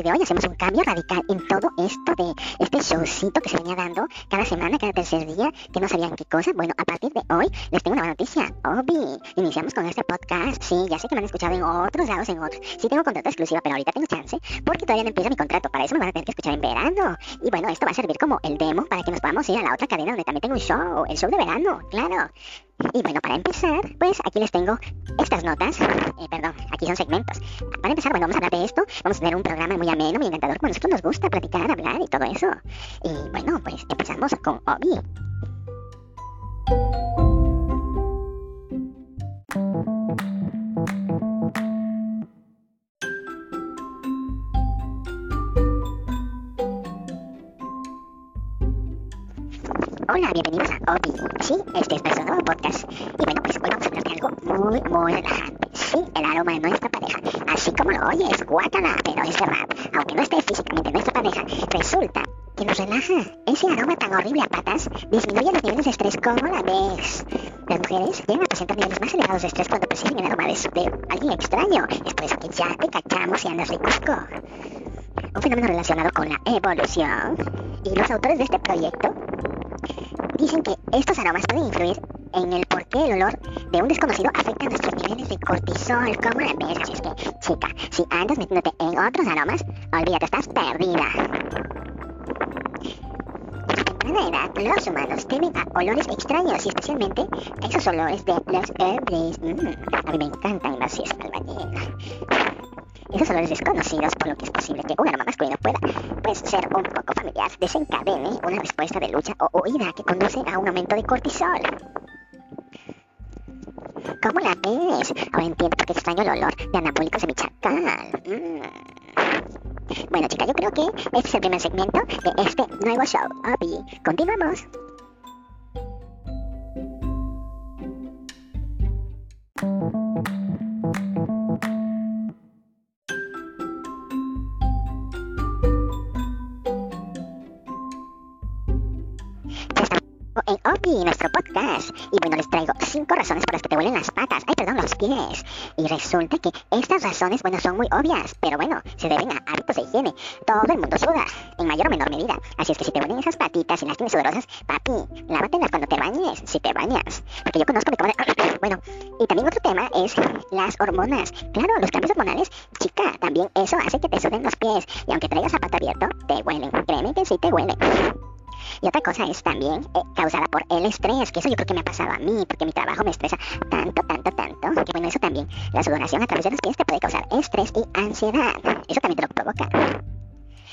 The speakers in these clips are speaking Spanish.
de hoy hacemos un cambio radical en todo esto de este showcito que se venía dando cada semana, cada tercer día, que no sabían qué cosa. Bueno, a partir de hoy les tengo una buena noticia. Obi, iniciamos con este podcast. Sí, ya sé que me han escuchado en otros lados, en otros. Sí tengo contrato exclusivo, pero ahorita tengo chance porque todavía no empieza mi contrato. Para eso me van a tener que escuchar en verano. Y bueno, esto va a servir como el demo para que nos podamos ir a la otra cadena donde también tengo un show, el show de verano, claro. Y bueno, para empezar, pues aquí les tengo estas notas. Eh, perdón, aquí son segmentos. Para empezar, bueno, vamos a hablar de esto. Vamos a tener un programa muy ameno, muy encantador. Como a nosotros nos gusta platicar, hablar y todo eso. Y bueno, pues empezamos con Obi. Hola, bienvenidos a Obi. Sí, este es nuestro nuevo podcast. Y bueno, pues hoy vamos a hablar de algo muy, muy relajante. Sí, el aroma de nuestra pareja. Así como lo oyes, guácala, pero es verdad. Aunque no esté físicamente nuestra pareja, resulta que nos relaja. Ese aroma tan horrible a patas disminuye los niveles de estrés. ¿Cómo la ves? Las mujeres llegan a presentar niveles más elevados de estrés cuando perciben el aroma de, de alguien extraño. Es por eso que ya te cachamos y andas ricusco. Un fenómeno relacionado con la evolución. Y los autores de este proyecto dicen que estos aromas pueden influir en el por qué el olor de un desconocido afecta nuestros niveles de cortisol. ¿Cómo la ves? Así es que, chica, si andas metiéndote en otros aromas, olvídate, estás perdida. Edad, los humanos temen a olores extraños y especialmente esos olores de los herbes. Mm, a mí me encantan las fiestas albañil. Esos olores desconocidos, por lo que es posible que un aroma masculino pueda pues, ser un poco familiar, desencadene una respuesta de lucha o huida que conduce a un aumento de cortisol. ¿Cómo la ves? Ahora entiendo por qué extraño el olor de anabólicos de mi chacal. Mm. Bueno, chica, yo creo que este es el primer segmento de este nuevo show. Obi, continuamos. Nuestro podcast. Y bueno, les traigo cinco razones por las que te huelen las patas. Ay, perdón, los pies. Y resulta que estas razones, bueno, son muy obvias, pero bueno, se deben a hábitos de higiene. Todo el mundo suda, en mayor o menor medida. Así es que si te huelen esas patitas y las tienes sudorosas, papi, lávatelas cuando te bañes, si te bañas. Porque yo conozco mi cómo Bueno, y también otro tema es las hormonas. Claro, los cambios hormonales, chica, también eso hace que te suden los pies. Y aunque traigas zapato abierto, te huelen. Créeme que sí te huelen. Y otra cosa es también eh, causada por el estrés, que eso yo creo que me ha pasado a mí, porque mi trabajo me estresa tanto, tanto, tanto, que bueno, eso también, la sudoración a través de los pies puede causar estrés y ansiedad. Eso también te lo provoca.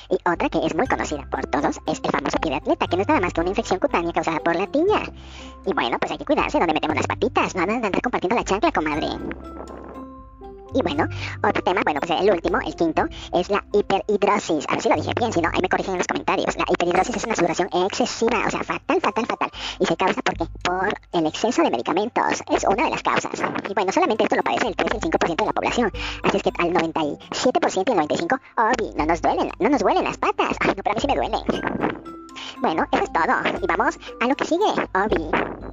Y otra que es muy conocida por todos es el famoso pie atleta, que no es nada más que una infección cutánea causada por la tiña. Y bueno, pues hay que cuidarse donde metemos las patitas, no andan de andar compartiendo la chancla, comadre. Y bueno, otro tema, bueno, pues el último, el quinto, es la hiperhidrosis. A ver si lo dije bien, si no, ahí me corrigen en los comentarios. La hiperhidrosis es una sudoración excesiva, o sea, fatal, fatal, fatal. Y se causa porque por el exceso de medicamentos. Es una de las causas. Y bueno, solamente esto lo padece el 3 y el 5% de la población. Así es que al 97% y el 95%, obvi, no nos duelen, no nos duelen las patas. Ay, no, pero a mí sí me duelen. Bueno, eso es todo. Y vamos a lo que sigue, obvi.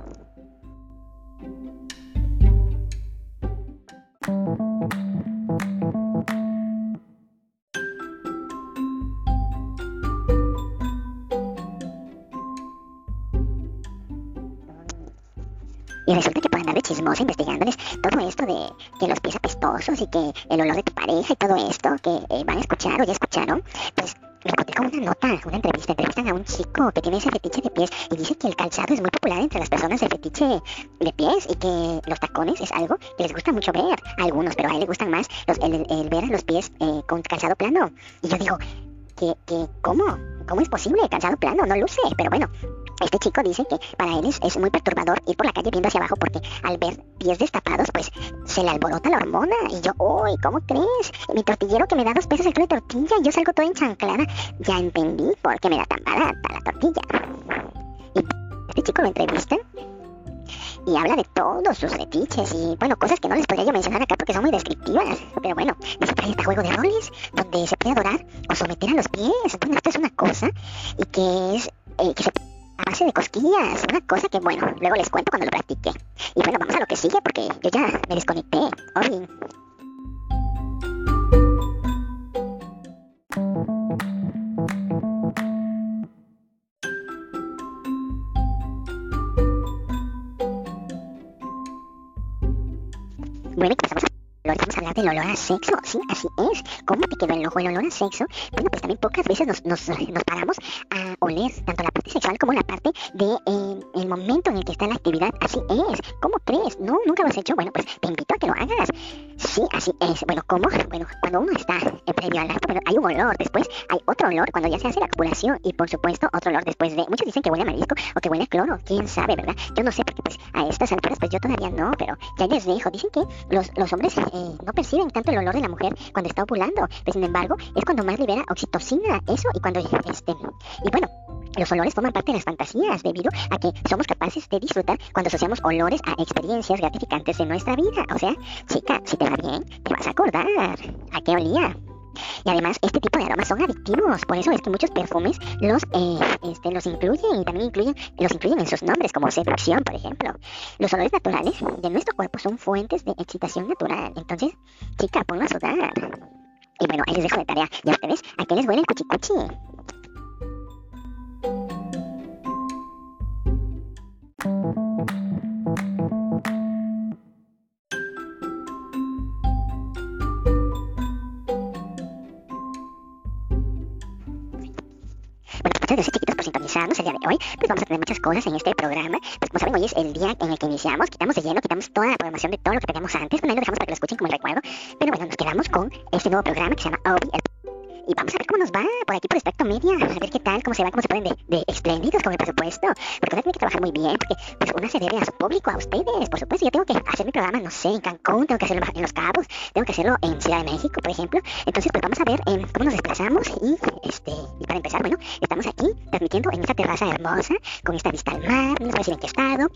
Y resulta que por andar de chismosa investigándoles todo esto de que los pies apestosos y que el olor de tu pareja y todo esto que eh, van a escuchar o ya escucharon, pues encontré con una nota, una entrevista, entrevistan a un chico que tiene ese fetiche de pies y dice que el calzado es muy popular entre las personas de fetiche de pies y que los tacones es algo que les gusta mucho ver a algunos, pero a él le gustan más el, ver a los pies eh, con calzado plano. Y yo digo, que, que, ¿cómo? ¿Cómo es posible? Calzado plano, no luce, pero bueno, este chico dice que para él es, es, muy perturbador ir por la calle viendo hacia abajo porque al ver pies destapados, pues se le alborota la hormona. Y yo, uy, ¿cómo crees? Mi tortillero que me da dos pesos el kilo de tortilla y yo salgo toda enchanclada. Ya entendí por qué me da tan barata la tortilla. Y este chico lo entrevista y habla de todos sus fetiches y, bueno, cosas que no les podría yo mencionar acá porque son muy descriptivas. Pero bueno, dice que este juego de roles donde se puede adorar o someter a los pies. Bueno, esto es una cosa y que es eh, que se a base de cosquillas, una cosa que bueno, luego les cuento cuando lo practique. Y bueno, vamos a lo que sigue porque yo ya me desconecté. Hoy. Sexo. Sí, así es. ¿Cómo te quedó el ojo el olor a sexo? Bueno, pues también pocas veces nos, nos, nos paramos a oler tanto la parte sexual como la parte de eh, el momento en el que está la actividad. Así es. ¿Cómo crees? No, nunca lo has hecho. Bueno, pues te invito a que lo hagas. Sí, así es. Bueno, ¿cómo? Bueno, cuando uno está en previo al acto, bueno, hay un olor. Después hay otro olor cuando ya se hace la copulación. Y por supuesto, otro olor después de. Muchos dicen que huele a marisco o que huele a cloro. ¿Quién sabe, verdad? Yo no sé, porque pues a estas alturas, pues yo todavía no. Pero ya les dejo. Dicen que los, los hombres eh, no perciben tanto el olor de la mujer cuando está ovulando, pero sin embargo es cuando más libera oxitocina, eso, y cuando este, y bueno, los olores forman parte de las fantasías debido a que somos capaces de disfrutar cuando asociamos olores a experiencias gratificantes de nuestra vida. O sea, chica, si te va bien, te vas a acordar a qué olía. Y además, este tipo de aromas son adictivos. Por eso es que muchos perfumes los, eh, este, los incluyen y también incluyen, los incluyen en sus nombres, como seducción, por ejemplo. Los olores naturales de nuestro cuerpo son fuentes de excitación natural. Entonces, chica, ponlo a sudar. Y bueno, ahí les dejo de tarea. Ya ustedes, ¿a qué les huele el cuchicuchi? Hoy. Pues vamos a tener muchas cosas en este programa. Pues como saben, hoy es el día en el que iniciamos. Quitamos de lleno, quitamos toda la programación de todo lo que teníamos antes. Bueno, ahí lo dejamos para que lo escuchen como el recuerdo. Pero bueno, nos quedamos con este nuevo programa que se llama Obi, y vamos a ver cómo nos va por aquí por Espectro Media, a ver qué tal, cómo se van, cómo se ponen de, de espléndidos con el presupuesto, porque uno tiene que trabajar muy bien, porque pues una se debe a su público, a ustedes, por supuesto, yo tengo que hacer mi programa, no sé, en Cancún, tengo que hacerlo en Los Cabos, tengo que hacerlo en Ciudad de México, por ejemplo, entonces pues vamos a ver eh, cómo nos desplazamos y este, y para empezar, bueno, estamos aquí transmitiendo en esta terraza hermosa, con esta vista al mar, no a decir en qué estado,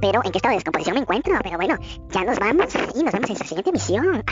pero en qué estado de descomposición me encuentro, pero bueno, ya nos vamos y nos vemos en nuestra siguiente emisión.